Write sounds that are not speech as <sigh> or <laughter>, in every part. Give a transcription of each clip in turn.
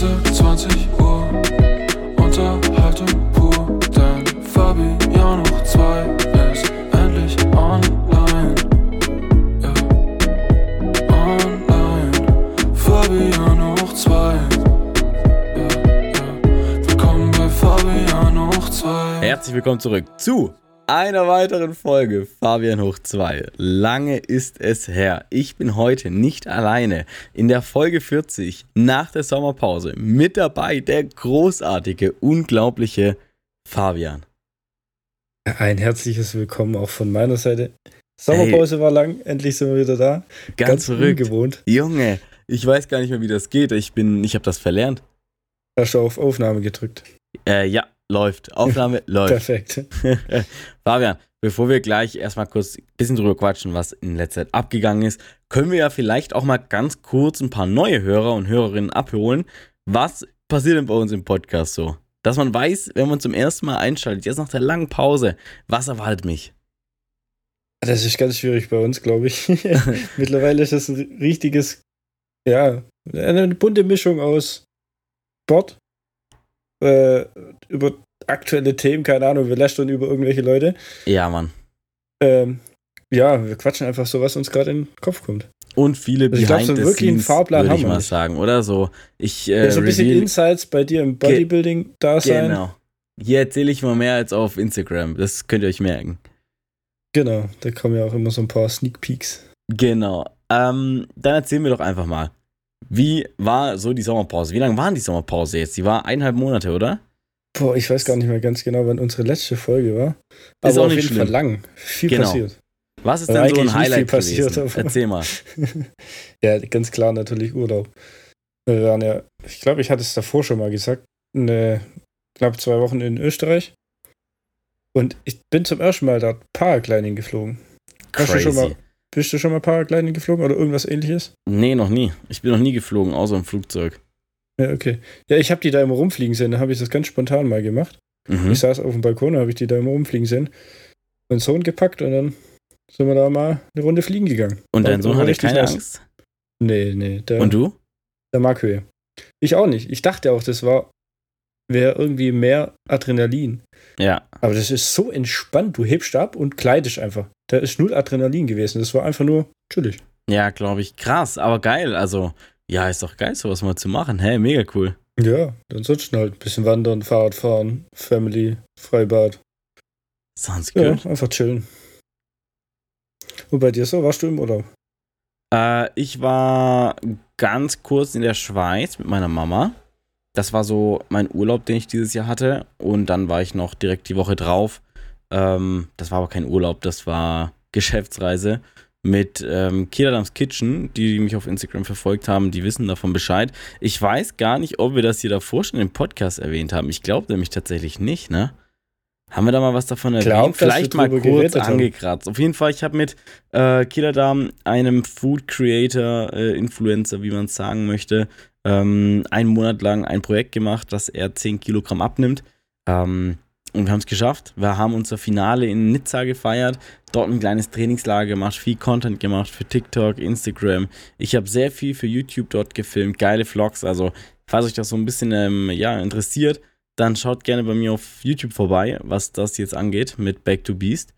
Insel 20 Uhr, Unterhaltung pur, denn Fabian hoch 2 ist endlich online. Ja, online. Fabian hoch 2. Ja, ja. Willkommen bei Fabian hoch 2. Herzlich willkommen zurück zu einer weiteren Folge Fabian hoch 2. Lange ist es her. Ich bin heute nicht alleine. In der Folge 40 nach der Sommerpause mit dabei der großartige, unglaubliche Fabian. Ein herzliches Willkommen auch von meiner Seite. Sommerpause war lang, endlich sind wir wieder da. Ganz, verrückt. ungewohnt. Junge, ich weiß gar nicht mehr, wie das geht. Ich bin, ich habe das verlernt. Hast du auf Aufnahme gedrückt. Äh, ja, läuft. Aufnahme <laughs> läuft. Perfekt. <laughs> Fabian, bevor wir gleich erstmal kurz ein bisschen drüber quatschen, was in letzter Zeit abgegangen ist, können wir ja vielleicht auch mal ganz kurz ein paar neue Hörer und Hörerinnen abholen. Was passiert denn bei uns im Podcast so? Dass man weiß, wenn man zum ersten Mal einschaltet, jetzt nach der langen Pause, was erwartet mich? Das ist ganz schwierig bei uns, glaube ich. <laughs> Mittlerweile ist das ein richtiges, ja, eine bunte Mischung aus Sport, äh, über aktuelle Themen, keine Ahnung, wir lästern über irgendwelche Leute. Ja, Mann. Ähm, ja, wir quatschen einfach so, was uns gerade in den Kopf kommt. Und viele Also ich glaub, so wirklich einen Fahrplan würde haben ich wir mal nicht. sagen, oder so. Ich äh, Ja, so ein bisschen Insights bei dir im Bodybuilding da sein. Genau. Hier erzähle ich mal mehr als auf Instagram. Das könnt ihr euch merken. Genau, da kommen ja auch immer so ein paar Sneak Peeks. Genau. Ähm, dann erzählen wir doch einfach mal. Wie war so die Sommerpause? Wie lange waren die Sommerpause jetzt? Die war eineinhalb Monate, oder? Boah, ich weiß gar nicht mehr ganz genau, wann unsere letzte Folge war. Ist Aber auch auf nicht jeden Fall schlimm. lang. Viel Genau. passiert. Was ist denn so ein Highlight passiert, gewesen? Erzähl mal. <laughs> ja, ganz klar natürlich Urlaub. Wir waren ja, ich glaube, ich hatte es davor schon mal gesagt, eine, knapp zwei Wochen in Österreich. Und ich bin zum ersten Mal dort Paragliding geflogen. Hast du schon Crazy. mal- Bist du schon mal Paragliding geflogen oder irgendwas ähnliches? Nee, noch nie. Ich bin noch nie geflogen, außer im Flugzeug. Ja, okay. Ja, ich habe die da immer rumfliegen sehen, da habe ich das ganz spontan mal gemacht. Mhm. Ich saß auf dem Balkon, da habe ich die da immer rumfliegen sehen. Meinen Sohn gepackt und dann sind wir da mal eine Runde fliegen gegangen. Und dein Sohn hatte keine nice. Angst? Nee, nee. Der, Und du? der mag Höhe. Ich auch nicht. Ich dachte auch, das war wäre irgendwie mehr Adrenalin. Ja. Aber das ist so entspannt. Du hebst ab und kleidest einfach. Da ist null Adrenalin gewesen. Das war einfach nur chillig. Ja, glaube ich. Krass, aber geil. Also, ja, ist doch geil, sowas mal zu machen. Hä, mega cool. Ja, ansonsten halt ein bisschen wandern, Fahrrad fahren, Family, Freibad. Sounds Ja, good. einfach chillen. Und bei dir so? Warst du im Urlaub? Äh, ich war ganz kurz in der Schweiz mit meiner Mama. Das war so mein Urlaub, den ich dieses Jahr hatte. Und dann war ich noch direkt die Woche drauf. Ähm, das war aber kein Urlaub, das war Geschäftsreise mit ähm, Kidadams Kitchen, die, die mich auf Instagram verfolgt haben, die wissen davon Bescheid. Ich weiß gar nicht, ob wir das hier davor schon im Podcast erwähnt haben. Ich glaube nämlich tatsächlich nicht, ne? Haben wir da mal was davon erwähnt? Glaub, Vielleicht mal kurz geredet haben. angekratzt. Auf jeden Fall, ich habe mit äh, Kidadam, einem Food Creator, äh, Influencer, wie man es sagen möchte, ähm, einen Monat lang ein Projekt gemacht, dass er 10 Kilogramm abnimmt. Ähm, und wir haben es geschafft. Wir haben unser Finale in Nizza gefeiert, dort ein kleines Trainingslager gemacht, viel Content gemacht für TikTok, Instagram. Ich habe sehr viel für YouTube dort gefilmt, geile Vlogs. Also, falls euch das so ein bisschen ähm, ja, interessiert, dann schaut gerne bei mir auf YouTube vorbei, was das jetzt angeht mit Back to Beast.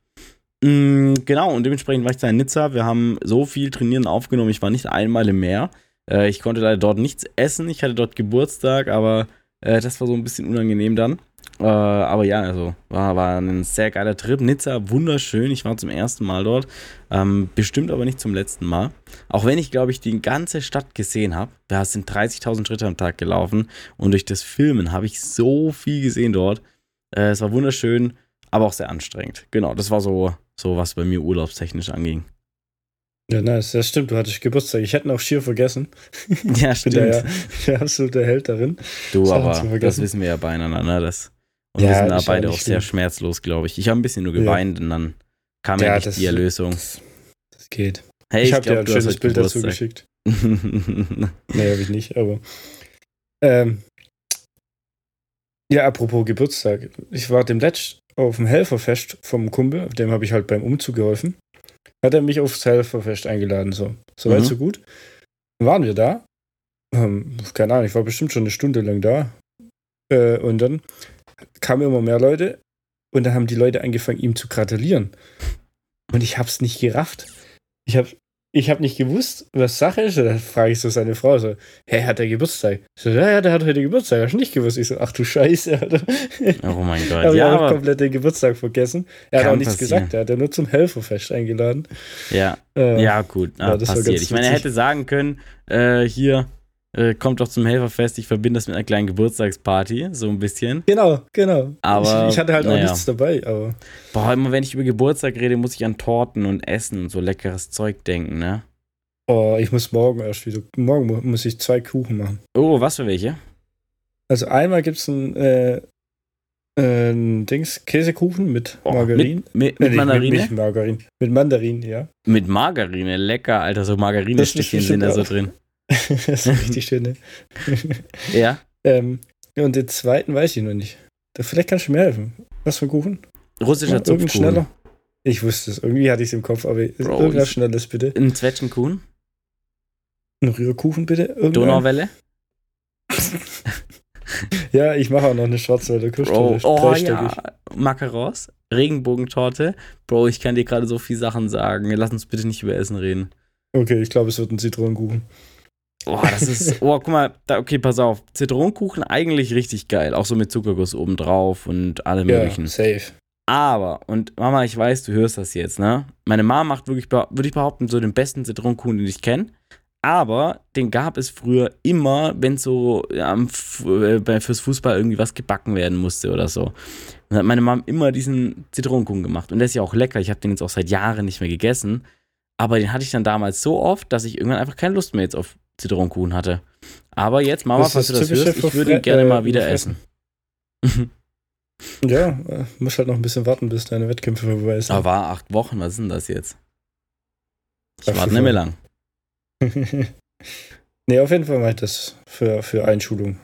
Mm, genau, und dementsprechend war ich da in Nizza. Wir haben so viel Trainieren aufgenommen. Ich war nicht einmal im Meer. Äh, ich konnte leider dort nichts essen. Ich hatte dort Geburtstag, aber äh, das war so ein bisschen unangenehm dann. Äh, aber ja, also war, war ein sehr geiler Trip. Nizza, wunderschön. Ich war zum ersten Mal dort. Ähm, bestimmt aber nicht zum letzten Mal. Auch wenn ich, glaube ich, die ganze Stadt gesehen habe. Da sind 30.000 Schritte am Tag gelaufen. Und durch das Filmen habe ich so viel gesehen dort. Äh, es war wunderschön, aber auch sehr anstrengend. Genau, das war so, so was bei mir urlaubstechnisch anging. Ja, nice. Das stimmt. Du hattest Geburtstag. Ich hätte noch schier vergessen. Ja, <laughs> Ich bin ja der absolute Held darin. Du, Sachen aber das wissen wir ja beieinander. Das, und Ja, wir sind da ja beide auch sehr schmerzlos, glaube ich. Ich habe ein bisschen nur Ja. geweint und dann kam ja, Ja, nicht das- die Erlösung. Das, das geht. Hey, ich habe dir ein schönes Bild dazu geschickt. <laughs> Nee, habe ich nicht, aber. Ähm, ja, apropos Geburtstag. Ich war dem letzt auf dem Helferfest vom Kumpel, dem habe ich halt beim Umzug geholfen. Hat er mich aufs Helferfest eingeladen, so. Soweit, Mhm. so gut. Dann waren wir da. ähm, keine Ahnung, ich war bestimmt schon eine Stunde lang da. Äh, und dann kamen immer mehr Leute und dann haben die Leute angefangen, ihm zu gratulieren. Und ich hab's nicht gerafft. Ich hab, ich hab nicht gewusst, was Sache ist. Und dann frage ich so seine Frau so, hey, hat der Geburtstag? Ich so, ja, ja, der hat heute Geburtstag. Hast du nicht gewusst? Ich so, ach du Scheiße. Alter. Oh mein Gott. <laughs> Ich ja, auch aber, komplett den Geburtstag vergessen. Er hat auch nichts passieren. gesagt. Er hat ja nur zum Helferfest eingeladen. ja, Äh, ja, gut. ja, Ah, war passiert. Ich meine, er hätte sagen können, äh, hier, äh, kommt doch zum Helferfest, ich verbinde das mit einer kleinen Geburtstagsparty, so ein bisschen. Genau, genau. Aber, ich, ich hatte halt naja. auch nichts dabei, aber Boah, immer wenn ich über Geburtstag rede, muss ich an Torten und Essen und so leckeres Zeug denken, ne? oh, ich muss morgen erst wieder. Morgen mu- muss ich zwei Kuchen machen. Oh, was für welche? Also einmal gibt es ein, äh, ein Dings, Käsekuchen mit Oh, Margarin. Mit, mit, Äh, mit Mandarine? Mit, nicht Margarin. Mit Mandarin, ja. Mit Margarine, lecker, Alter, so Margarinestückchen sind da so drin. <laughs> das ist richtig schön, ne? <laughs> Ja? ähm, und den zweiten weiß ich noch nicht. Da, vielleicht kannst du mir helfen. Was für ein Kuchen? Russischer Irgendein Zupfkuchen. schneller? Ich wusste es. Irgendwie hatte ich es im Kopf, aber Bro, irgendwas ich- Schnelles bitte. Ein Zwetschgenkuchen? Ein Rührkuchen bitte. Irgendein. Donauwelle? <laughs> Ja, ich mache auch noch eine Schwarzwälder Kirschtorte. oh ja. Macarons? Regenbogentorte? Bro, ich kann dir gerade so viel Sachen sagen. Lass uns bitte nicht über Essen reden. Okay, ich glaube, es wird ein Zitronenkuchen. Oh, das ist. Oh, guck mal, da, okay, pass auf. Zitronenkuchen eigentlich richtig geil. Auch so mit Zuckerguss obendrauf und allem Ja, möglichen. safe. Aber, und Mama, ich weiß, du hörst das jetzt, ne? Meine Mama macht wirklich, würde ich behaupten, so den besten Zitronenkuchen, den ich kenne. Aber den gab es früher immer, wenn so ja, äh, fürs Fußball irgendwie was gebacken werden musste oder so. Dann hat meine Mom immer diesen Zitronenkuchen gemacht. Und der ist ja auch lecker. Ich habe den jetzt auch seit Jahren nicht mehr gegessen. Aber den hatte ich dann damals so oft, dass ich irgendwann einfach keine Lust mehr jetzt auf Zitronenkuchen hatte. Aber jetzt, Mama, falls du das hörst, ich würde ihn gerne äh, mal wieder essen. Ja, äh, muss halt noch ein bisschen warten, bis deine Wettkämpfe vorbei sind. Aber war acht Wochen, was ist denn das jetzt? Ich Ach, warte nicht mehr lang. <laughs> nee, auf jeden Fall mache ich das für, für Einschulung.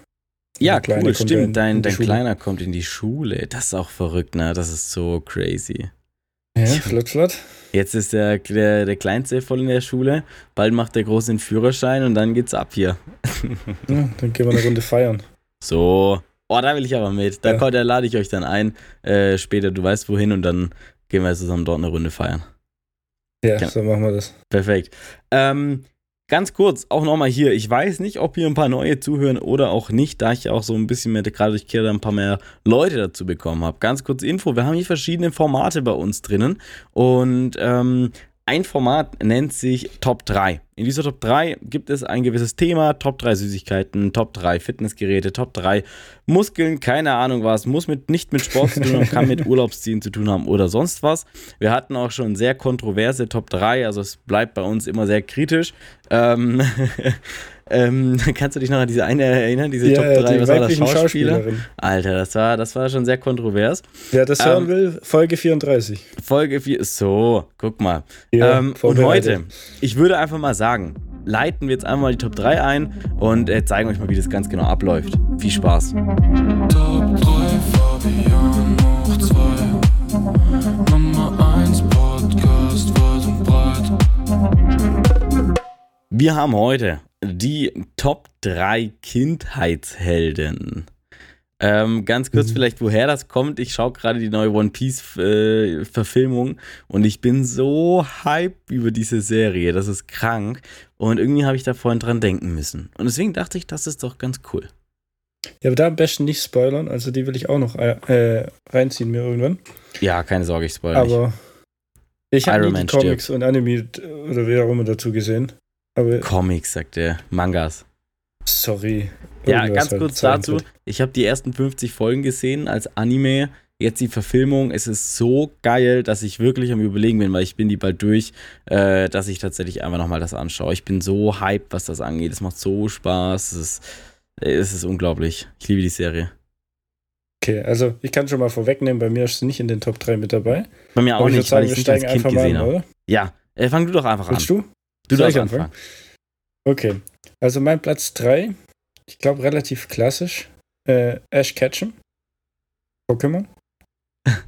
Ja, cool, stimmt. Dein, dein. Kleiner kommt in die Schule. Das ist auch verrückt, ne? Das ist so crazy. Ja, flott, flott. Jetzt ist der, der, der Kleinste voll in der Schule. Bald macht der Große den Führerschein und dann geht's ab hier. <laughs> Ja, dann gehen wir eine Runde feiern. So. Oh, da will ich aber mit. Da, Ja. da lade ich euch dann ein. Äh, später, du weißt wohin und dann gehen wir zusammen dort eine Runde feiern. Ja, Ja. so machen wir das. Perfekt. Ähm, ganz kurz, auch nochmal hier. Ich weiß nicht, ob hier ein paar neue zuhören oder auch nicht, da ich auch so ein bisschen mehr, gerade durch Kira ein paar mehr Leute dazu bekommen habe. Ganz kurz Info: Wir haben hier verschiedene Formate bei uns drinnen und ähm, ein Format nennt sich Top 3. In dieser Top 3 gibt es ein gewisses Thema, Top 3 Süßigkeiten, Top 3 Fitnessgeräte, Top 3 Muskeln, keine Ahnung was, muss mit, nicht mit Sport zu tun haben, kann mit <laughs> Urlaubszielen zu tun haben oder sonst was. Wir hatten auch schon sehr kontroverse Top 3, also es bleibt bei uns immer sehr kritisch. Ähm, <laughs> ähm, <laughs> kannst du dich noch an diese eine erinnern, diese Top 3, die was war das, Schauspieler? Schauspielerin. Alter, das war, das war schon sehr kontrovers. Wer das Ähm, hören will, Folge 34. Folge 4, so, guck mal. Ja, ähm, und heute, ich würde einfach mal sagen, leiten wir jetzt einmal die Top 3 ein und äh, zeigen euch mal, wie das ganz genau abläuft. Viel Spaß. Top 3 Fabian hoch 2 Nummer 1 Podcast weit und breit Wir haben heute die Top 3 Kindheitshelden. Ähm, ganz kurz Mhm. vielleicht, woher das kommt. Ich schaue gerade die neue One Piece äh, Verfilmung und ich bin so hype über diese Serie. Das ist krank. Und irgendwie habe ich da vorhin dran denken müssen. Und deswegen dachte ich, das ist doch ganz cool. Ja, aber da am besten nicht spoilern. Also die will ich auch noch äh, reinziehen mir irgendwann. Ja, keine Sorge, ich spoilere nicht. Aber ich habe die Comics und Anime oder wie auch immer dazu gesehen. Aber Comics, sagt er. Mangas. sorry. Ja, ganz kurz dazu. Ich habe die ersten 50 Folgen gesehen als Anime. Jetzt die Verfilmung. Es ist so geil, dass ich wirklich am Überlegen bin, weil ich bin die bald durch, äh, dass ich tatsächlich einfach nochmal das anschaue. Ich bin so hyped, was das angeht. Es macht so Spaß. Es ist, es ist unglaublich. Ich liebe die Serie. Okay, also ich kann schon mal vorwegnehmen, bei mir ist sie nicht in den Top 3 mit dabei. Bei mir auch nicht, weil ich es nicht als Kind gesehen habe. Ja, äh, fang du doch einfach Willst an. du? Du darfst anfangen? anfangen. Okay. Also mein Platz 3, ich glaube relativ klassisch, äh, Ash Ketchum. Pokémon. <laughs>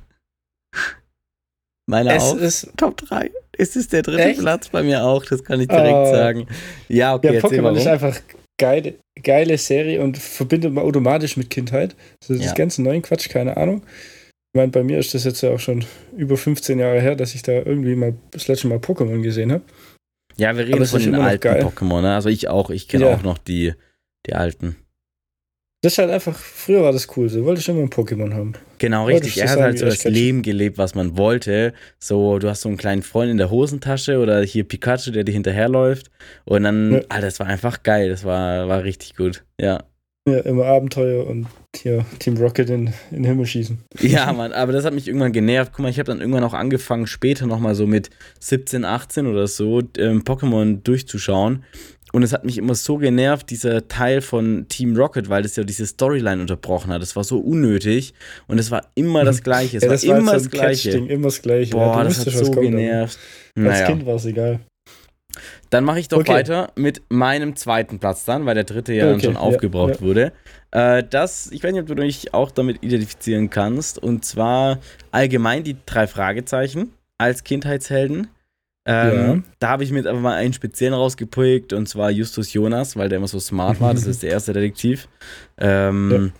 Meine Es auch. ist, Top 3. Es ist der dritte Echt? Platz bei mir auch, das kann ich direkt Oh. sagen. Ja, okay, ja, Pokémon ist einfach geile, geile Serie und verbindet man automatisch mit Kindheit. So das Ja. ganze neuen Quatsch, keine Ahnung. Ich meine, bei mir ist das jetzt ja auch schon über 15 Jahre her, dass ich da irgendwie mal das letzte Mal Pokémon gesehen habe. Ja, wir reden von den alten. Pokémon, ne? Also ich auch. Ich kenne Ja. auch noch die, die alten. Das ist halt einfach, früher war das cool, so wollte ich immer ein Pokémon haben. Genau, richtig. Er hat halt so das. Leben gelebt, was man wollte. So, du hast so einen kleinen Freund in der Hosentasche oder hier Pikachu, der dir hinterherläuft. Und dann, Ja. Alter, das war einfach geil. Das war, war richtig gut. Ja. Ja, immer Abenteuer und hier Team Rocket in, in den Himmel schießen. Ja, Mann, aber das hat mich irgendwann genervt. Guck mal, ich habe dann irgendwann auch angefangen, später nochmal so mit 17, 18 oder so ähm, Pokémon durchzuschauen. Und es hat mich immer so genervt, dieser Teil von Team Rocket, weil das ja diese Storyline unterbrochen hat. Das war so unnötig und es war immer das Gleiche. Es ja, war das war immer das Gleiche. Immer das Gleiche. Boah, ja, das hat so genervt. Als Naja. Kind war es egal. Dann mache ich doch Okay. weiter mit meinem zweiten Platz dann, weil der dritte ja dann Okay, schon ja, aufgebraucht ja. wurde. Äh, das, ich weiß nicht, ob du dich auch damit identifizieren kannst, und zwar allgemein die drei Fragezeichen als Kindheitshelden. Ähm, Ja. Da habe ich mir jetzt einfach mal einen speziellen rausgepickt, und zwar Justus Jonas, weil der immer so smart war. Das ist der erste Detektiv. Ähm,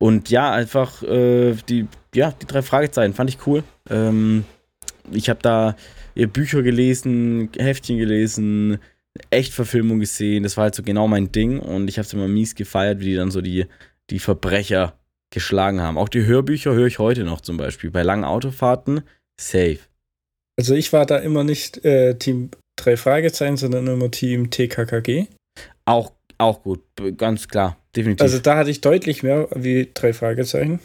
Und ja, einfach äh, die, ja, die drei Fragezeichen fand ich cool. Ähm, ich habe da Bücher gelesen, Heftchen gelesen, Echtverfilmung gesehen. Das war halt so genau mein Ding und ich habe es immer mies gefeiert, wie die dann so die, die Verbrecher geschlagen haben. Auch die Hörbücher höre ich heute noch zum Beispiel. Bei langen Autofahrten, safe. Also ich war da immer nicht äh, Team drei Fragezeichen, sondern immer Team TKKG. Auch, auch gut, ganz klar, definitiv. Also da hatte ich deutlich mehr wie drei Fragezeichen.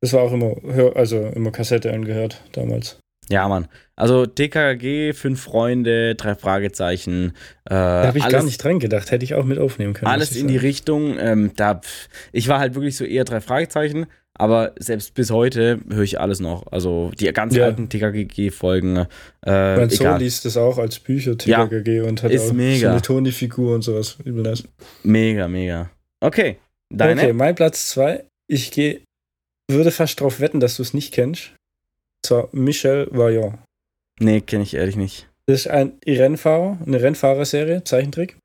Das war auch immer, also immer Kassette angehört damals. Ja, Mann. Also TKG, fünf Freunde, drei Fragezeichen. Äh, Da habe ich gar alles- nicht dran gedacht. Hätte ich auch mit aufnehmen können. Alles in die. Richtung. Ähm, da, ich war halt wirklich so eher drei Fragezeichen, aber selbst bis heute höre ich alles noch. Also die ganz Ja. alten TKG-Folgen. Äh, Mein Sohn liest das auch als Bücher, TKKG, und hat auch mega. so eine Toni-Figur und sowas. Übel nice. Mega, mega. Okay, deine? Okay, mein Platz zwei. Ich gehe, würde fast darauf wetten, dass du es nicht kennst. Zwar Michel Vaillant. Nee, kenne ich ehrlich nicht. Das ist ein Rennfahrer, eine Rennfahrerserie, Zeichentrick.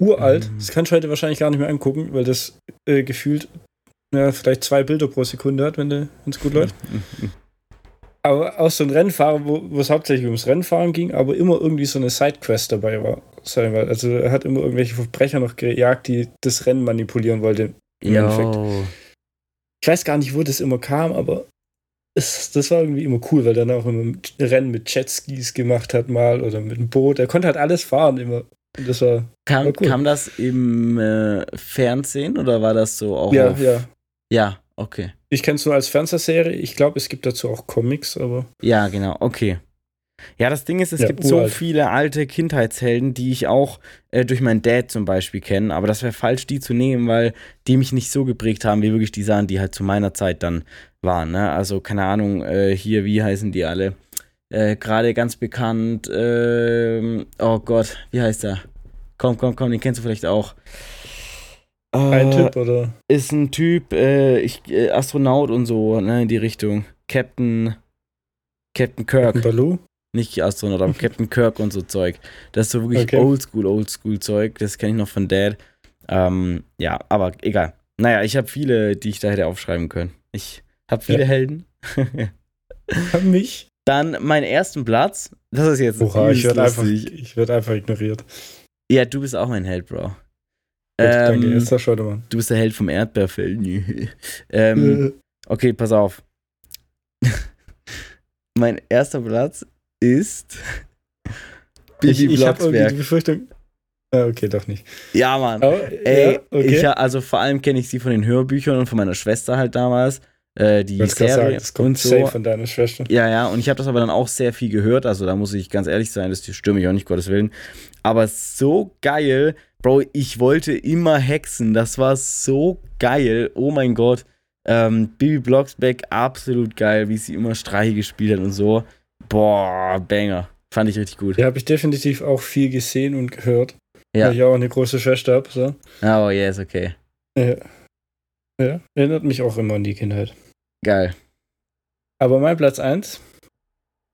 Uralt. Mhm. Das kannst du heute wahrscheinlich gar nicht mehr angucken, weil das äh, gefühlt ja, vielleicht zwei Bilder pro Sekunde hat, wenn es gut läuft. <laughs> Aber auch so ein Rennfahrer, wo es hauptsächlich ums Rennfahren ging, aber immer irgendwie so eine Sidequest dabei war. Sagen wir. Also er hat immer irgendwelche Verbrecher noch gejagt, die das Rennen manipulieren wollten. Im Endeffekt. Jo. Ich weiß gar nicht, wo das immer kam, aber es, das war irgendwie immer cool, weil er dann auch immer Rennen mit Jetskis gemacht hat mal oder mit einem Boot. Er konnte halt alles fahren immer. Und das war Kam, War cool. kam das im äh, Fernsehen oder war das so auch ja, auf... ja. Ja, okay. Ich kenne es nur als Fernsehserie. Ich glaube, es gibt dazu auch Comics, aber Ja, genau, okay. Ja, das Ding ist, es Ja, gibt so uralt. viele alte Kindheitshelden, die ich auch äh, durch meinen Dad zum Beispiel kenne, aber das wäre falsch, die zu nehmen, weil die mich nicht so geprägt haben, wie wirklich die Sachen, die halt zu meiner Zeit dann waren. Ne? Also, keine Ahnung, äh, hier, wie heißen die alle? Äh, Gerade ganz bekannt, ähm, oh Gott, wie heißt der? Komm, komm, komm, den kennst du vielleicht auch. ein Äh, Tipp oder ist ein Typ, äh, ich, äh, Astronaut und so, ne, in die Richtung. Captain, Captain Kirk. Baloo. Nicht Astronaut, aber <laughs> Captain Kirk und so Zeug. Das ist so wirklich Okay. oldschool, oldschool Zeug. Das kenne ich noch von Dad. Ähm, ja, aber egal. Naja, ich habe viele, die ich da hätte aufschreiben können. Ich habe viele Ja. Helden. <laughs> Mich? Dann meinen ersten Platz. Das ist jetzt Oha, ich werde einfach, ich werd einfach ignoriert. Ja, du bist auch mein Held, Bro. Gut, danke, Ähm, jetzt schaut mal. du bist der Held vom Erdbeerfeld. ähm, Okay, pass auf. <laughs> mein erster Platz ist ich <laughs> Bibi ich habe irgendwie die. Befürchtung. Ah, okay, doch nicht. Ja, Mann. Aber, Ey, ja, okay. ich, also vor allem kenne ich sie von den Hörbüchern und von meiner Schwester halt damals. Äh, die Ich Serie sagen, das kommt und so. von deiner Schwester. Ja, ja, und ich habe das aber dann auch sehr viel gehört. Also da muss ich ganz ehrlich sein, das stürme ich auch nicht, Gottes Willen. Aber so geil, Bro, ich wollte immer hexen. Das war so geil. Oh mein Gott. Ähm, Bibi Blocksberg, absolut geil, wie sie immer Streiche gespielt hat und so. Boah, Banger. Fand ich richtig gut. Ja, habe ich definitiv auch viel gesehen und gehört. Ja. Weil ich auch eine große Schwester habe. So. Oh, yes, okay. Ja. ja. Erinnert mich auch immer an die Kindheit. Geil. Aber mein Platz 1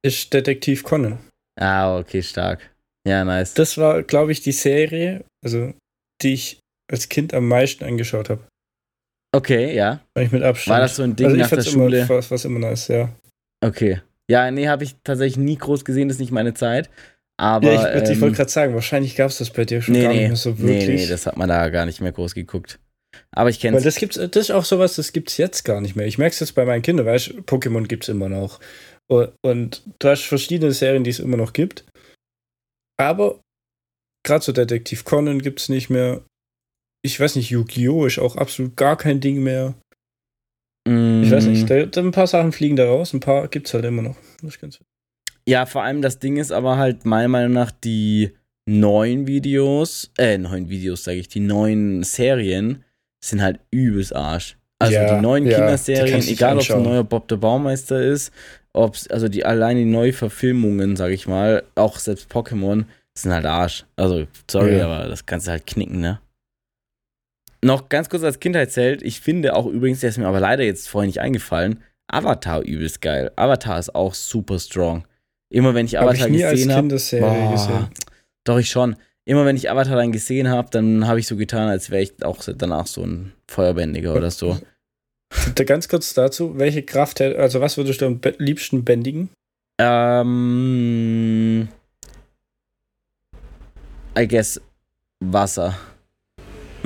ist Detektiv Conan. Ah, okay, stark. Ja, nice. Das war, glaube ich, die Serie, also die ich als Kind am meisten angeschaut habe. Okay, ja. Weil ich mit Abstand. War das so ein Ding also ich nach der fand's immer, Schule? Was, was immer nice, ja. Okay. Ja, nee, habe ich tatsächlich nie groß gesehen, das ist nicht meine Zeit. Aber. ja ich ich ähm, wollte gerade sagen, wahrscheinlich gab es das bei dir schon nee, gar nee, nicht mehr so nee, wirklich. nee, das hat man da gar nicht mehr groß geguckt. Aber ich kenne Weil das gibt's, das ist auch sowas, das gibt's jetzt gar nicht mehr. Ich merke es jetzt bei meinen Kindern, weißt du, Pokémon gibt's immer noch. Und, und du hast verschiedene Serien, die es immer noch gibt. Aber gerade so Detektiv Conan gibt's nicht mehr. Ich weiß nicht, Yu-Gi-Oh! ist auch absolut gar kein Ding mehr. Ich weiß Mm. nicht, da, da ein paar Sachen fliegen da raus, ein paar gibt's halt immer noch. Ja, vor allem das Ding ist aber halt meiner Meinung nach die neuen Videos, äh, neuen Videos sage ich, die neuen Serien sind halt übelst Arsch. Also Ja, die neuen ja, Kinderserien, egal ob es ein neuer Bob der Baumeister ist, ob es, also die allein die Neuverfilmungen, sage ich mal, auch selbst Pokémon, sind halt Arsch. Also, sorry, Ja. aber das kannst du halt knicken, ne? Noch ganz kurz als Kindheitsheld, ich finde auch übrigens, der ist mir aber leider jetzt vorher nicht eingefallen, Avatar übelst geil. Avatar ist auch super strong. Immer wenn ich Avatar ich nie als gesehen habe, gesehen. doch ich schon. Immer wenn ich Avatar dann gesehen habe, dann habe ich so getan, als wäre ich auch danach so ein Feuerbändiger oder so. Ganz kurz dazu, welche Kraft, also was würdest du am liebsten bändigen? Ähm, I guess Wasser.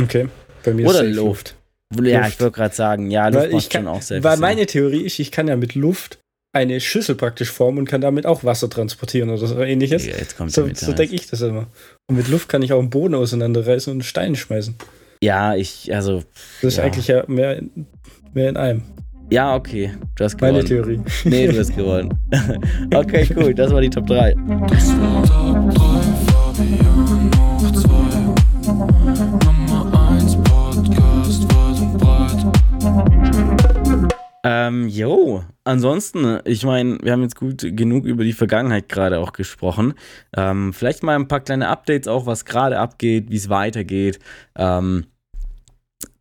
Okay. Bei mir Oder safe Luft. Ja, Luft. ich wollte gerade sagen, ja, Luft Weil macht ich kann, schon auch sehr weil meine Theorie ist, ich kann ja mit Luft eine Schüssel praktisch formen und kann damit auch Wasser transportieren oder so ähnliches. Ja, Jetzt kommt So, mit so denke ich das immer. Und mit Luft kann ich auch einen Boden auseinanderreißen und einen Stein schmeißen. Ja, ich, also, Das ist Ja. eigentlich ja mehr in, mehr in einem. ja, okay. Du hast Meine gewonnen. Theorie. Nee, du hast gewonnen. <laughs> okay, cool. Das war die Top 3. Das war Top 3, Fabian Ähm, jo, ansonsten, ich meine, wir haben jetzt gut genug über die Vergangenheit gerade auch gesprochen. Ähm, vielleicht mal ein paar kleine Updates auch, was gerade abgeht, wie es weitergeht. Ähm,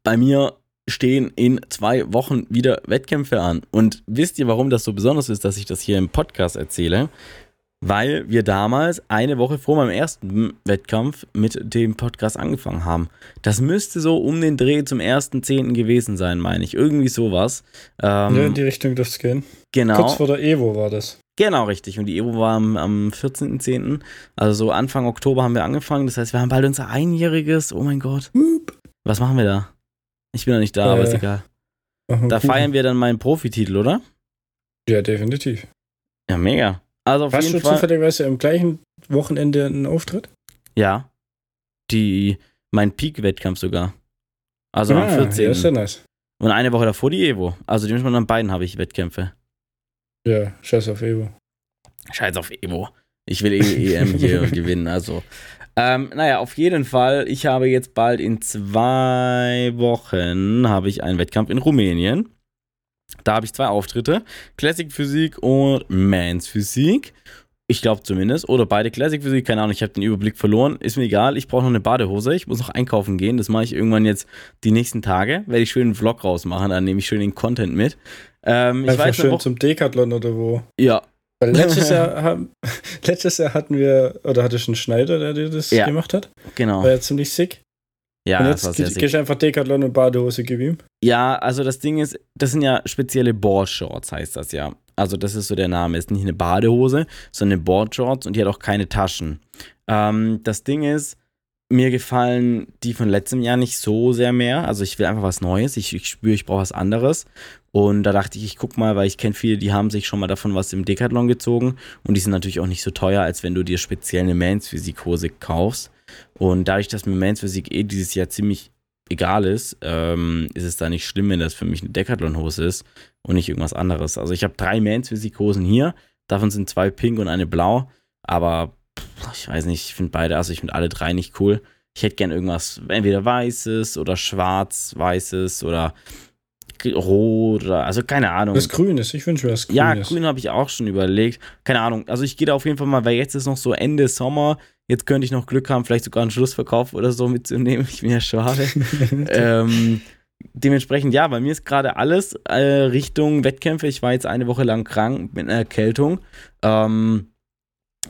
bei mir stehen in zwei Wochen wieder Wettkämpfe an. Und wisst ihr, warum das so besonders ist, dass ich das hier im Podcast erzähle? Weil wir damals eine Woche vor meinem ersten Wettkampf mit dem Podcast angefangen haben. Das müsste so um den Dreh zum 1.10. gewesen sein, meine ich. Irgendwie sowas. Ähm, ja, in die Richtung dürfte es gehen. genau. Kurz vor der Evo war das. Genau, richtig. Und die Evo war am, am 14.10. Also so Anfang Oktober haben wir angefangen. Das heißt, wir haben bald unser Einjähriges. Oh mein Gott. Was machen wir da? Ich bin noch nicht da, aber ist Äh, egal. Da Kuchen. feiern wir dann meinen Profititel, oder? Ja, definitiv. Ja, mega. Also auf Hast du jeden Fall. zufälligerweise am gleichen Wochenende einen Auftritt? Ja. Die, mein Peak-Wettkampf sogar. Also am Ah, 14. Ja, ist ja nice. Und eine Woche davor die Evo. Also dementsprechend an beiden habe ich Wettkämpfe. Ja, scheiß auf Evo. Scheiß auf Evo. Ich will eh EM hier <laughs> gewinnen, also. Ähm, naja, auf jeden Fall. Ich habe jetzt bald in zwei Wochen habe ich einen Wettkampf in Rumänien. Da habe ich zwei Auftritte. Classic Physik und Mans Physik. Ich glaube zumindest. Oder beide Classic Physik, keine Ahnung, ich habe den Überblick verloren. Ist mir egal, ich brauche noch eine Badehose. Ich muss noch einkaufen gehen. Das mache ich irgendwann jetzt die nächsten Tage. Werde ich schön einen Vlog rausmachen, dann nehme ich schön den Content mit. Ähm, ich Einfach weiß schön noch, zum Decathlon oder wo. ja, Weil letztes <laughs> Jahr, haben, letztes Jahr hatten wir, oder hatte einen Schneider, der dir das Ja. gemacht hat. genau. War ja ziemlich sick. Ja, und das war jetzt sehr gehst du einfach Decathlon und Badehose gib ihm. Ja, also das Ding ist, das sind ja spezielle Boardshorts, heißt das ja. Also das ist so der Name. Ist nicht eine Badehose, sondern eine Boardshorts und die hat auch keine Taschen. Ähm, das Ding ist, mir gefallen die von letztem Jahr nicht so sehr mehr. Also ich will einfach was Neues. Ich, ich spüre, ich brauche was anderes. Und da dachte ich, ich guck mal, weil ich kenne viele, die haben sich schon mal davon was im Decathlon gezogen. Und die sind natürlich auch nicht so teuer, als wenn du dir speziell eine Mans Physik-Hose kaufst. Und dadurch, dass mir Mans Physik eh dieses Jahr ziemlich egal ist, ähm, ist es da nicht schlimm, wenn das für mich eine Decathlon-Hose ist und nicht irgendwas anderes. Also ich habe drei Mans Physik-Hosen hier. Davon sind zwei pink und eine blau. Aber ich weiß nicht, ich finde beide, also ich finde alle drei nicht cool. Ich hätte gern irgendwas, entweder weißes oder schwarz-weißes oder rot oder, also keine Ahnung. Das Grün ist, ich wünsche mir das Grün Ja, ist. grün habe ich auch schon überlegt. Keine Ahnung. Also ich gehe da auf jeden Fall mal, weil jetzt ist noch so Ende Sommer. Jetzt könnte ich noch Glück haben, vielleicht sogar einen Schlussverkauf oder so mitzunehmen. <laughs> Ich bin ja schade. <laughs> ähm, dementsprechend, ja, bei mir ist gerade alles äh, Richtung Wettkämpfe. Ich war jetzt eine Woche lang krank mit einer Erkältung. Ähm,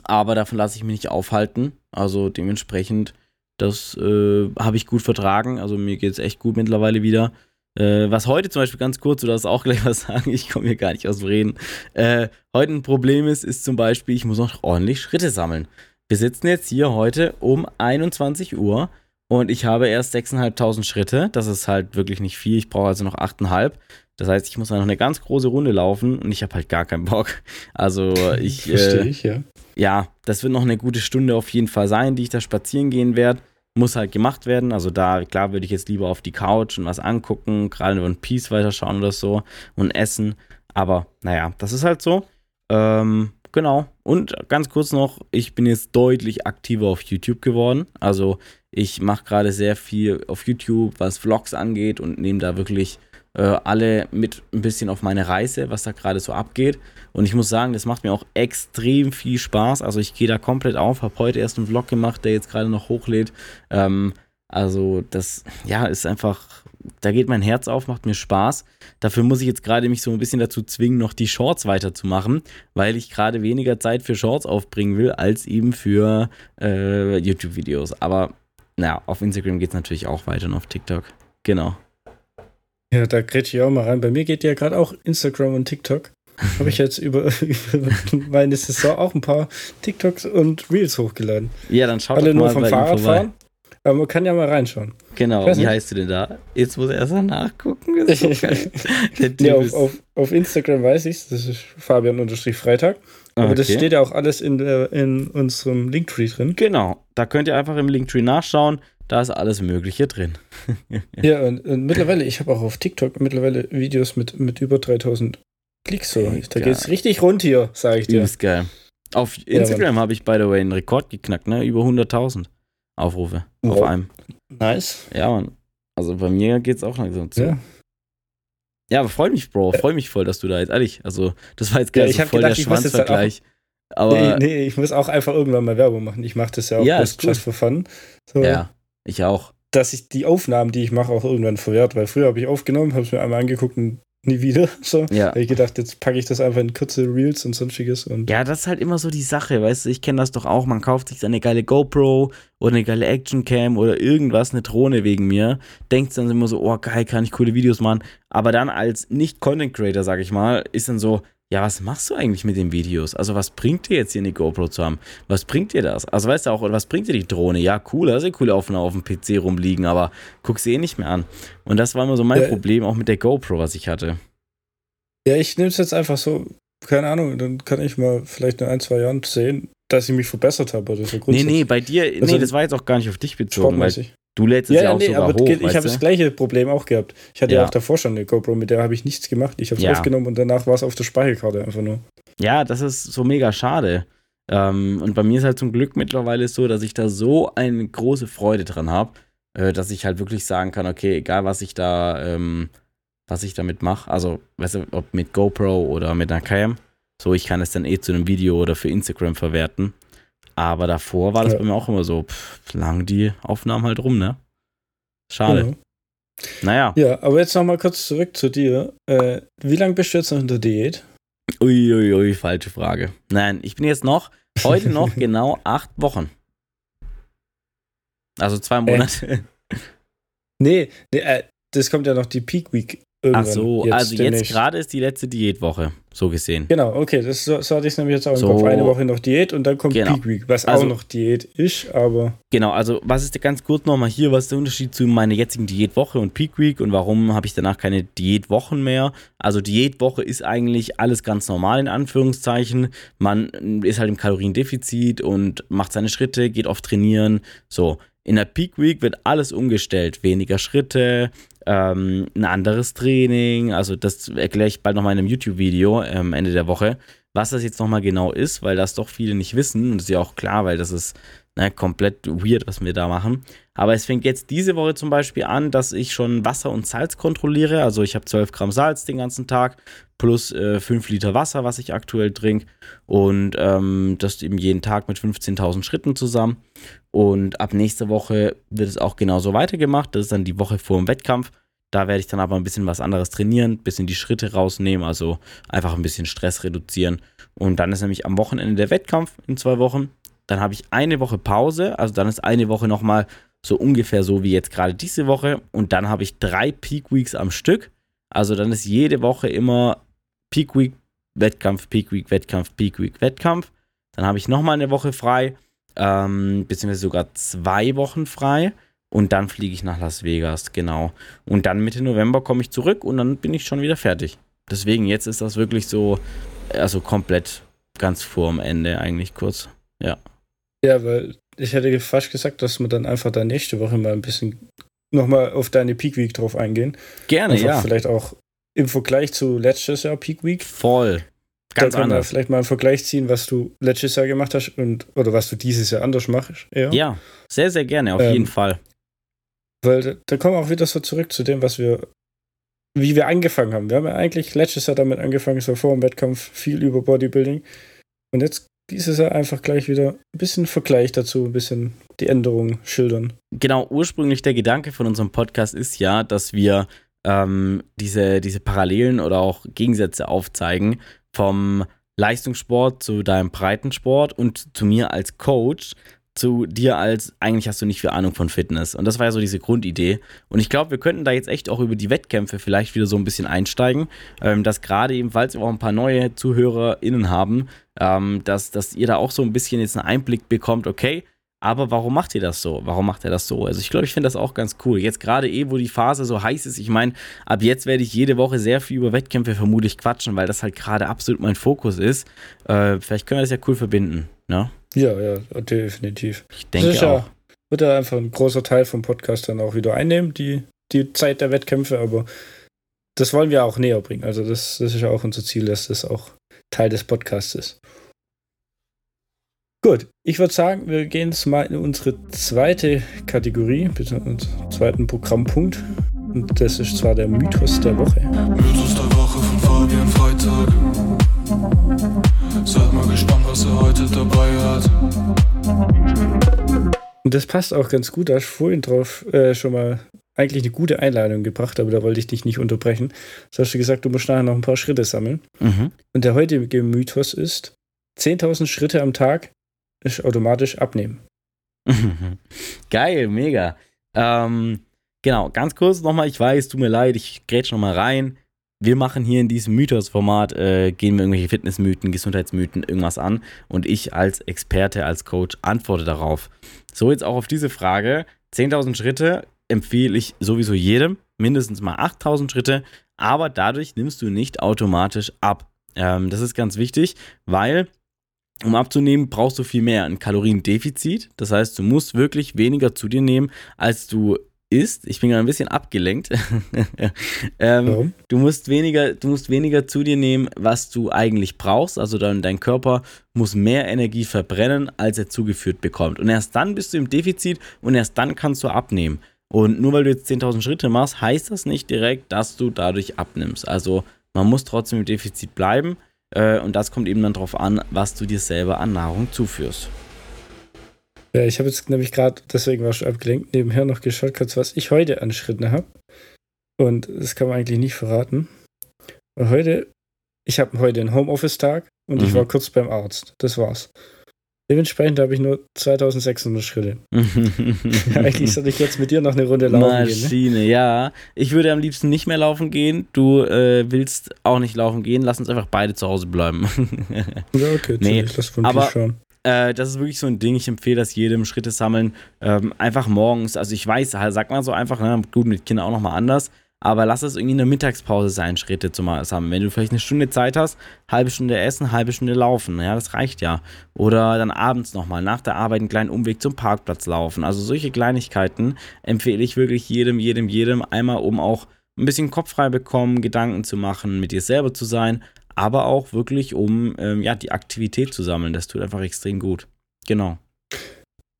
aber davon lasse ich mich nicht aufhalten. Also dementsprechend Das äh, habe ich gut vertragen. Also mir geht es echt gut mittlerweile wieder. Äh, was heute zum Beispiel ganz kurz, du darfst auch gleich was sagen, ich komme hier gar nicht aus dem Reden. Äh, heute ein Problem ist, ist zum Beispiel, ich muss noch ordentlich Schritte sammeln. Wir sitzen jetzt hier heute um 21 Uhr und ich habe erst 6.500 Schritte. Das ist halt wirklich nicht viel. Ich brauche also noch 8.500. Das heißt, ich muss noch eine ganz große Runde laufen und ich habe halt gar keinen Bock. Also <laughs> ich. Verstehe äh, ich, ja. ja, das wird noch eine gute Stunde auf jeden Fall sein, die ich da spazieren gehen werde. Muss halt gemacht werden. Also da, klar, würde ich jetzt lieber auf die Couch und was angucken, gerade über ein Piece weiterschauen oder so und essen. Aber naja, das ist halt so. Ähm, genau. Und ganz kurz noch, ich bin jetzt deutlich aktiver auf YouTube geworden. Also ich mache gerade sehr viel auf YouTube, was Vlogs angeht und nehme da wirklich äh, alle mit ein bisschen auf meine Reise, was da gerade so abgeht. Und ich muss sagen, das macht mir auch extrem viel Spaß. Also ich gehe da komplett auf, habe heute erst einen Vlog gemacht, der jetzt gerade noch hochlädt. Ähm, also das, ja, ist einfach, da geht mein Herz auf, macht mir Spaß. Dafür muss ich jetzt gerade mich so ein bisschen dazu zwingen, noch die Shorts weiterzumachen, weil ich gerade weniger Zeit für Shorts aufbringen will, als eben für äh, YouTube-Videos. Aber naja, auf Instagram geht es natürlich auch weiter und auf TikTok. Genau. Ja, da grätsch ich auch mal rein. Bei mir geht ja gerade auch Instagram und TikTok. Habe ich jetzt über, <laughs> über meine Saison auch ein paar TikToks und Reels hochgeladen. Ja, dann schaut Alle doch nur mal vom bei ihm Fahrrad vorbei. fahren. Aber man kann ja mal reinschauen. Genau, wie nicht. heißt du denn da? Jetzt muss er erst mal nachgucken. Das ist so <laughs> Ja, auf, auf, auf Instagram weiß ich das ist Fabian-Freitag. Aber das Okay. steht ja auch alles in, in unserem Linktree drin. Genau, da könnt ihr einfach im Linktree nachschauen. Da ist alles Mögliche drin. <laughs> Ja, und, und mittlerweile, ich habe auch auf TikTok mittlerweile Videos mit, mit über 3000 Klicks. So. Ey, Da geht's richtig rund hier, sage ich dir. Übelst geil. Auf Instagram habe ich, by the way, einen Rekord geknackt, ne? Über 100.000 Aufrufe auf Wow. einem. Nice. Ja, Mann. Also bei mir geht's auch langsam zu. Ja. Ja, aber freu mich, Bro. Freu mich voll, dass du da jetzt, ehrlich, also das war jetzt geil, Ja, ich so voll gedacht, der ich muss jetzt Schwanzvergleich. Aber nee, nee, ich muss auch einfach irgendwann mal Werbung machen. Ich mache das ja auch Ja, ist gut. just for fun. So, ja, ich auch. Dass ich die Aufnahmen, die ich mache, auch irgendwann verwehrt. Weil früher habe ich aufgenommen, habe es mir einmal angeguckt und nie wieder. <laughs> So. Ja. Habe ich gedacht, jetzt packe ich das einfach in kurze Reels und sonstiges. Und Ja, das ist halt immer so die Sache, weißt du, ich kenne das doch auch, man kauft sich dann eine geile GoPro oder eine geile Actioncam oder irgendwas, eine Drohne wegen mir, denkt dann immer so, oh geil, kann ich coole Videos machen, aber dann als Nicht-Content-Creator, sag ich mal, ist dann so, ja, was machst du eigentlich mit den Videos? Also was bringt dir jetzt hier eine GoPro zu haben? Was bringt dir das? Also weißt du auch, was bringt dir die Drohne? Ja, cool, da ist eine coole Aufnahme auf dem PC rumliegen, aber guck sie eh nicht mehr an. Und das war immer so mein Ja. Problem, auch mit der GoPro, was ich hatte. ja, ich nehme es jetzt einfach so, keine Ahnung, dann kann ich mal vielleicht in ein, zwei Jahren sehen, dass ich mich verbessert habe oder so Nee, nee, bei dir, nee, Also- das war jetzt auch gar nicht auf dich bezogen, weil. Du lädst es Ja, ja, auch nee, sogar aber hoch, ich habe das gleiche Problem auch gehabt. Ich hatte ja. Ja. auch davor schon eine GoPro, mit der habe ich nichts gemacht. Ich habe es Ja. aufgenommen und danach war es auf der Speicherkarte einfach nur. Ja, das ist so mega schade. Ähm, und bei mir ist halt zum Glück mittlerweile so, dass ich da so eine große Freude dran habe, äh, dass ich halt wirklich sagen kann, okay, egal was ich da, ähm, was ich damit mache, also, weißt du, ob mit GoPro oder mit einer Cam, so, ich kann es dann eh zu einem Video oder für Instagram verwerten. Aber davor war das Ja. bei mir auch immer so, pff, lang die Aufnahmen halt rum, ne? Schade. Naja. Ja. aber jetzt noch mal kurz zurück zu dir. Äh, wie lange bist du jetzt noch in der Diät? Uiuiui, ui, falsche Frage. Nein, ich bin jetzt noch, heute noch <laughs> genau acht Wochen. Also zwei Monate. Nee, nee äh, das kommt ja noch die Peak Week Ach irgendwann. so, also jetzt gerade ist die letzte Diätwoche, so gesehen. Genau, okay, das so, so hatte ich es nämlich jetzt auch im So. Kopf. Eine Woche noch Diät und dann kommt Genau. Peak Week, was Also- auch noch Diät ist, aber Genau, also was ist ganz kurz nochmal hier, was ist der Unterschied zu meiner jetzigen Diätwoche und Peak Week und warum habe ich danach keine Diätwochen mehr? Also Diätwoche ist eigentlich alles ganz normal in Anführungszeichen. Man ist halt im Kaloriendefizit und macht seine Schritte, geht oft trainieren. So, in der Peak Week wird alles umgestellt. Weniger Schritte, ähm, ein anderes Training. Also das erkläre ich bald nochmal in einem YouTube-Video am Ende der Woche, was das jetzt nochmal genau ist, weil das doch viele nicht wissen. Und das ist ja auch klar, weil das ist ne, komplett weird, was wir da machen. Aber es fängt jetzt diese Woche zum Beispiel an, dass ich schon Wasser und Salz kontrolliere. Also ich habe 12 Gramm Salz den ganzen Tag plus äh, 5 Liter Wasser, was ich aktuell trinke. Und ähm, das eben jeden Tag mit 15.000 Schritten zusammen. Und ab nächste Woche wird es auch genauso weitergemacht. Das ist dann die Woche vor dem Wettkampf. Da werde ich dann aber ein bisschen was anderes trainieren, ein bisschen die Schritte rausnehmen, also einfach ein bisschen Stress reduzieren. Und dann ist nämlich am Wochenende der Wettkampf in zwei Wochen. Dann habe ich eine Woche Pause, also dann ist eine Woche nochmal so ungefähr so wie jetzt gerade diese Woche. Und dann habe ich drei Peak Weeks am Stück. Also dann ist jede Woche immer Peak Week, Wettkampf, Peak Week, Wettkampf, Peak Week, Wettkampf. Dann habe ich nochmal eine Woche frei, ähm, beziehungsweise sogar zwei Wochen frei. Und dann fliege ich nach Las Vegas, genau. Und dann Mitte November komme ich zurück und dann bin ich schon wieder fertig. Deswegen, jetzt ist das wirklich so, also komplett ganz vorm Ende eigentlich kurz. Ja. Ja, weil ich hätte fast gesagt, dass wir dann einfach da nächste Woche mal ein bisschen nochmal auf deine Peak Week drauf eingehen. Gerne, Einfach ja. Vielleicht auch im Vergleich zu letztes Jahr Peak Week. Voll. Ganz da können wir anders. vielleicht mal einen Vergleich ziehen, was du letztes Jahr gemacht hast und oder was du dieses Jahr anders machst. Eher. Ja, sehr, sehr gerne, auf Ähm, jeden Fall. Weil da, kommen wir auch wieder so zurück zu dem, was wir, wie wir angefangen haben. Wir haben ja eigentlich letztes Jahr damit angefangen, so vor dem Wettkampf viel über Bodybuilding. Und jetzt dieses Jahr einfach gleich wieder ein bisschen Vergleich dazu, ein bisschen die Änderungen schildern. Genau, ursprünglich der Gedanke von unserem Podcast ist ja, dass wir ähm, diese, diese Parallelen oder auch Gegensätze aufzeigen vom Leistungssport zu deinem Breitensport und zu mir als Coach, zu dir als, eigentlich hast du nicht viel Ahnung von Fitness. Und das war ja so diese Grundidee. Und ich glaube, wir könnten da jetzt echt auch über die Wettkämpfe vielleicht wieder so ein bisschen einsteigen, ähm, dass gerade eben, falls wir auch ein paar neue ZuhörerInnen haben, ähm, dass, dass ihr da auch so ein bisschen jetzt einen Einblick bekommt, okay, aber warum macht ihr das so? Warum macht er das so? Also ich glaube, ich finde das auch ganz cool. Jetzt gerade eh, wo die Phase so heiß ist, ich meine, ab jetzt werde ich jede Woche sehr viel über Wettkämpfe vermutlich quatschen, weil das halt gerade absolut mein Fokus ist. Äh, vielleicht können wir das ja cool verbinden. Ne? Ja, ja, definitiv. Ich denke Sicher. auch. Wird ja einfach ein großer Teil vom Podcast dann auch wieder einnehmen, die, die Zeit der Wettkämpfe, aber das wollen wir auch näher bringen. Also das, das ist ja auch unser Ziel, dass das auch Teil des Podcasts ist. Gut, ich würde sagen, wir gehen jetzt mal in unsere zweite Kategorie, bitte unseren zweiten Programmpunkt. Und das ist zwar der Mythos der Woche. Mythos der Woche von Fabian Freitag. Seid mal gespannt, was er heute dabei hat. Und das passt auch ganz gut, da hast du vorhin drauf äh, schon mal eigentlich eine gute Einladung gebracht, aber da wollte ich dich nicht unterbrechen. So hast du gesagt, du musst nachher noch ein paar Schritte sammeln. Mhm. Und der heutige Mythos ist, 10.000 Schritte am Tag automatisch abnehmen. <laughs> Geil, mega. Ähm, genau, ganz kurz nochmal, ich weiß, tut mir leid, ich grätsch nochmal rein. Wir machen hier in diesem Mythos-Format, äh, gehen wir irgendwelche Fitnessmythen, Gesundheitsmythen, irgendwas an und ich als Experte, als Coach antworte darauf. So jetzt auch auf diese Frage. 10.000 Schritte empfehle ich sowieso jedem, mindestens mal 8.000 Schritte, aber dadurch nimmst du nicht automatisch ab. Ähm, das ist ganz wichtig, weil um abzunehmen, brauchst du viel mehr ein Kaloriendefizit. Das heißt, du musst wirklich weniger zu dir nehmen, als du isst. Ich bin gerade ein bisschen abgelenkt. <laughs> ähm, Warum? du musst weniger, du musst weniger zu dir nehmen, was du eigentlich brauchst. Also dein, dein Körper muss mehr Energie verbrennen, als er zugeführt bekommt. Und erst dann bist du im Defizit und erst dann kannst du abnehmen. Und nur weil du jetzt 10.000 Schritte machst, heißt das nicht direkt, dass du dadurch abnimmst. Also man muss trotzdem im Defizit bleiben. Äh, und das kommt eben dann darauf an, was du dir selber an Nahrung zuführst. Ja, ich habe jetzt nämlich gerade, deswegen war ich schon abgelenkt, nebenher noch geschaut, kurz, was ich heute an Schritten habe. Und das kann man eigentlich nicht verraten. Weil heute, ich habe heute einen Homeoffice-Tag und ich Mhm. war kurz beim Arzt. Das war's. Dementsprechend habe ich nur 2600 Schritte. <laughs> Eigentlich sollte ich jetzt mit dir noch eine Runde laufen gehen. Ne? Maschine, ja. Ich würde am liebsten nicht mehr laufen gehen. Du äh, willst auch nicht laufen gehen. Lass uns einfach beide zu Hause bleiben. <laughs> Ja, okay, Nee, ich lass von aber- dir schauen. Äh, das ist wirklich so ein Ding. Ich empfehle das jedem, Schritte sammeln. Ähm, einfach morgens. Also ich weiß, sag mal so einfach, ne? gut, mit Kindern auch nochmal anders. Aber lass es irgendwie in der Mittagspause sein, Schritte zu ma- sammeln. Wenn du vielleicht eine Stunde Zeit hast, halbe Stunde essen, halbe Stunde laufen. Ja, das reicht ja. Oder dann abends nochmal nach der Arbeit einen kleinen Umweg zum Parkplatz laufen. Also solche Kleinigkeiten empfehle ich wirklich jedem, jedem, jedem. Einmal, um auch ein bisschen Kopf frei bekommen, Gedanken zu machen, mit dir selber zu sein, aber auch wirklich, um ähm, ja, die Aktivität zu sammeln. Das tut einfach extrem gut. Genau.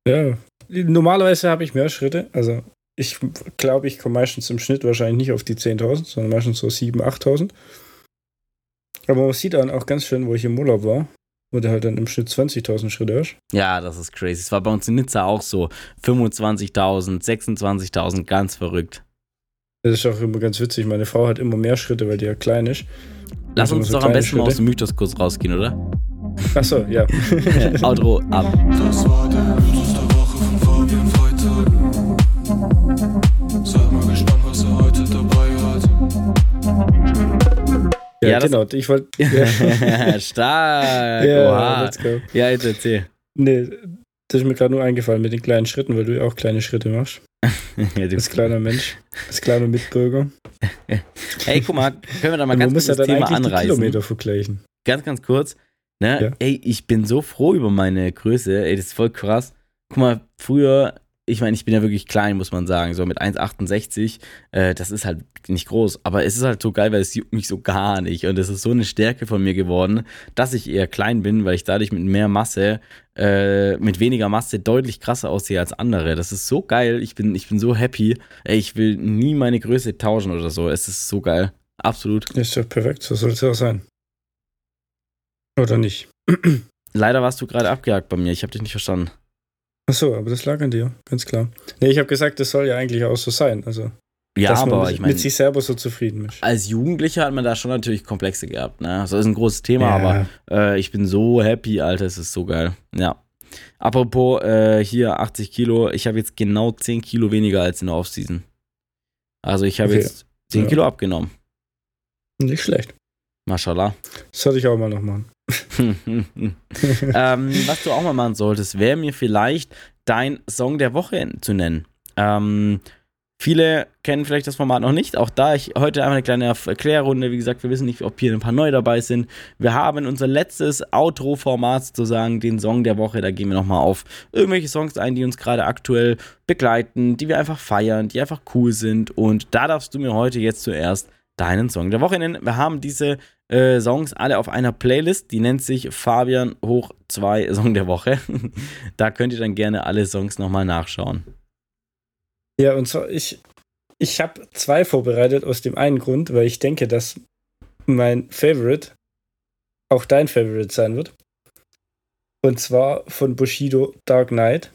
Ja, normalerweise habe ich mehr Schritte. Also ich glaube, ich komme meistens im Schnitt wahrscheinlich nicht auf die 10.000, sondern meistens so 7.000, 8.000. Aber man sieht dann auch ganz schön, wo ich im Urlaub war, wo der halt dann im Schnitt 20.000 Schritte ist. Ja, das ist crazy. Es war bei uns in Nizza auch so. 25.000, 26.000, ganz verrückt. Das ist auch immer ganz witzig. Meine Frau hat immer mehr Schritte, weil die ja klein ist. Lass Also uns so doch am besten mal Schritte. aus dem Mythos kurz rausgehen, oder? Achso, ja. <laughs> Outro ab. Das war der Ja, Ja, genau. Ich wollte. <laughs> Ja, Stark. ja, let's go. Ja, jetzt erzähl. Nee, das ist mir gerade nur eingefallen mit den kleinen Schritten, weil du ja auch kleine Schritte machst. <laughs> Ja, Als kleiner <laughs> Mensch, als kleiner Mitbürger. Ey, guck mal, können wir da mal ganz kurz ja das Thema anreißen? Kilometer vergleichen. Ganz, ganz kurz. Ne? Ja. Ey, ich bin so froh über meine Größe. Ey, das ist voll krass. Guck mal, früher, ich meine, ich bin ja wirklich klein, muss man sagen. So mit 1,68. Äh, das ist halt nicht groß. Aber es ist halt so geil, weil es juckt mich so gar nicht. Und es ist so eine Stärke von mir geworden, dass ich eher klein bin, weil ich dadurch mit mehr Masse, äh, mit weniger Masse deutlich krasser aussehe als andere. Das ist so geil. Ich bin, ich bin so happy. Ey, ich will nie meine Größe tauschen oder so. Es ist so geil. Absolut. Ist doch perfekt, so soll es auch sein. Oder nicht? <clears throat> Leider warst du gerade abgehakt bei mir. Ich habe dich nicht verstanden. Achso, aber das lag an dir, ganz klar. Nee, ich habe gesagt, das soll ja eigentlich auch so sein. Also, Ja, dass man aber mit, ich meine, mit sich selber so zufrieden ist. als Jugendlicher hat man da schon natürlich Komplexe gehabt. Ne? Das ist ein großes Thema, Ja. aber äh, ich bin so happy, Alter, es ist so geil. Ja. Apropos äh, hier 80 Kilo, ich habe jetzt genau 10 Kilo weniger als in der Offseason. Also ich habe Okay. jetzt 10 Ja. Kilo abgenommen. Nicht schlecht. Mashallah. Das sollte ich auch mal noch machen. <laughs> ähm, was du auch mal machen solltest, wäre mir vielleicht dein Song der Woche zu nennen. Ähm, viele kennen vielleicht das Format noch nicht. Auch da ich heute einmal eine kleine Erklärrunde. Wie gesagt, wir wissen nicht, ob hier ein paar neue dabei sind. Wir haben unser letztes Outro-Format sozusagen, den Song der Woche. Da gehen wir nochmal auf irgendwelche Songs ein, die uns gerade aktuell begleiten, die wir einfach feiern, die einfach cool sind. Und da darfst du mir heute jetzt zuerst deinen Song der Woche nennen. Wir haben diese äh, Songs alle auf einer Playlist, die nennt sich Fabian hoch 2 Song der Woche. <laughs> da könnt ihr dann gerne alle Songs nochmal nachschauen. Ja, und zwar, ich, ich habe zwei vorbereitet aus dem einen Grund, weil ich denke, dass mein Favorite auch dein Favorite sein wird. Und zwar von Bushido Dark Knight.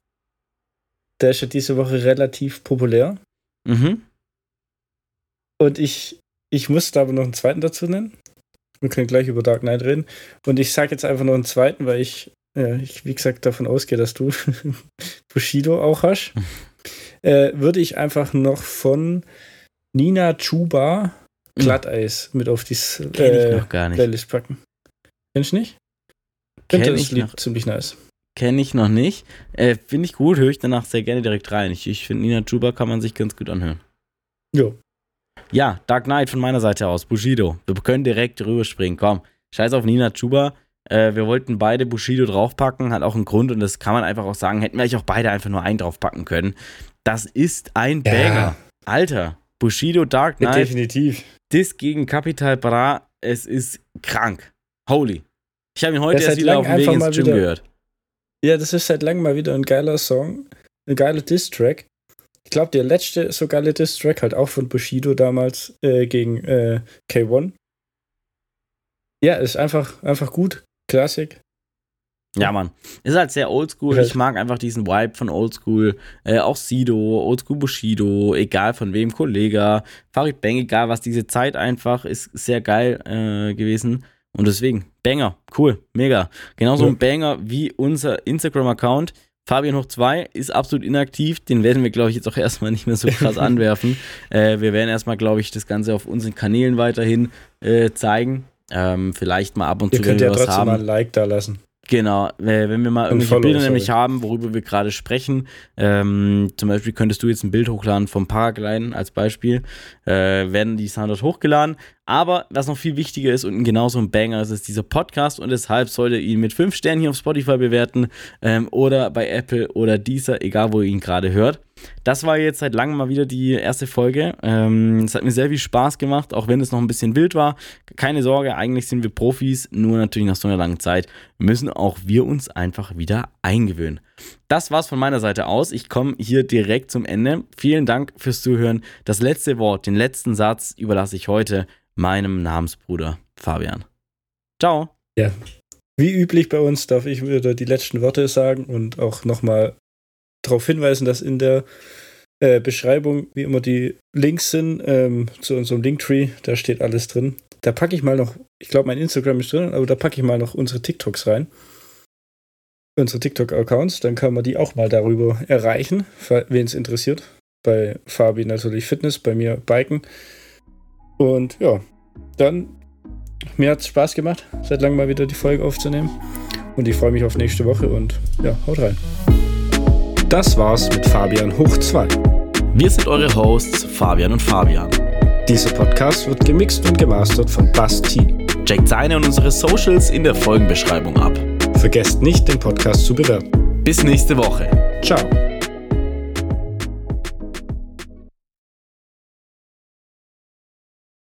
Der ist ja diese Woche relativ populär. Mhm. Und ich, ich musste aber noch einen zweiten dazu nennen. Wir können gleich über Dark Knight reden. Und ich sage jetzt einfach noch einen zweiten, weil ich, ja, ich wie gesagt, davon ausgehe, dass du <laughs> Bushido auch hast. <laughs> äh, würde ich einfach noch von Nina Chuba Glatteis mit auf die äh. Playlist packen. Kennst du nicht? Kenn das ich Lied noch. ziemlich nice. Kenne ich noch nicht. Äh, Finde ich gut, höre ich danach sehr gerne direkt rein. Ich, ich finde, Nina Chuba kann man sich ganz gut anhören. Jo. Ja, Dark Knight von meiner Seite aus, Bushido. Wir können direkt rüberspringen. Komm, scheiß auf Nina Chuba. Äh, wir wollten beide Bushido draufpacken, hat auch einen Grund und das kann man einfach auch sagen. Hätten wir eigentlich auch beide einfach nur einen draufpacken können. Das ist ein Ja. Banger. Alter, Bushido Dark Knight, definitiv. Dis gegen Capital Bra, es ist krank. Holy. Ich habe ihn heute erst wieder auf dem Weg ins Gym wieder- gehört. Ja, das ist seit langem mal wieder ein geiler Song. Ein geiler Diss-Track. Ich glaube, der letzte so geile Diss-Track halt auch von Bushido damals äh, gegen äh, K1. Ja, ist einfach, einfach gut. Klassik. Ja, Mann. Ist halt sehr oldschool. Ich mag einfach diesen Vibe von oldschool. Äh, auch Sido, oldschool Bushido, egal von wem, Kollega, Farid Bang, egal was. Diese Zeit einfach ist sehr geil äh, gewesen. Und deswegen, Banger, cool, mega. Genauso Ja. ein Banger wie unser Instagram-Account. Fabian hoch 2 ist absolut inaktiv. Den werden wir, glaube ich, jetzt auch <laughs> erstmal nicht mehr so krass anwerfen. Äh, wir werden erstmal, glaube ich, das Ganze auf unseren Kanälen weiterhin äh, zeigen. Ähm, vielleicht mal ab und Ihr zu, wenn könnt ja trotzdem haben. mal ein Like da lassen. Genau, äh, wenn wir mal irgendwelche Bilder sorry. nämlich haben, worüber wir gerade sprechen, ähm, zum Beispiel könntest du jetzt ein Bild hochladen vom Paragliden als Beispiel, äh, werden die Sound dort hochgeladen. Aber was noch viel wichtiger ist und genauso ein Banger ist, ist dieser Podcast und deshalb solltet ihr ihn mit 5 Sternen hier auf Spotify bewerten ähm, oder bei Apple oder dieser, egal wo ihr ihn gerade hört. Das war jetzt seit langem mal wieder die erste Folge. Ähm, es hat mir sehr viel Spaß gemacht, auch wenn es noch ein bisschen wild war. Keine Sorge, eigentlich sind wir Profis, nur natürlich nach so einer langen Zeit müssen auch wir uns einfach wieder eingewöhnen. Das war's von meiner Seite aus. Ich komme hier direkt zum Ende. Vielen Dank fürs Zuhören. Das letzte Wort, den letzten Satz überlasse ich heute meinem Namensbruder Fabian. Ciao. Wie üblich bei uns darf ich wieder die letzten Worte sagen und auch nochmal darauf hinweisen, dass in der äh, Beschreibung wie immer die Links sind ähm, zu unserem Linktree. Da steht alles drin. Da packe ich mal noch, ich glaube, mein Instagram ist drin, aber da packe ich mal noch unsere TikToks rein. Unsere TikTok-Accounts, dann kann man die auch mal darüber erreichen, wen es interessiert. Bei Fabi natürlich Fitness, bei mir Biken. Und ja, dann, mir hat es Spaß gemacht, seit langem mal wieder die Folge aufzunehmen. Und ich freue mich auf nächste Woche und ja, haut rein. Das war's mit Fabian hoch 2. Wir sind eure Hosts Fabian und Fabian. Dieser Podcast wird gemixt und gemastert von Basti. Checkt seine und unsere Socials in der Folgenbeschreibung ab. Vergesst nicht, den Podcast zu bewerten. Bis nächste Woche. Ciao.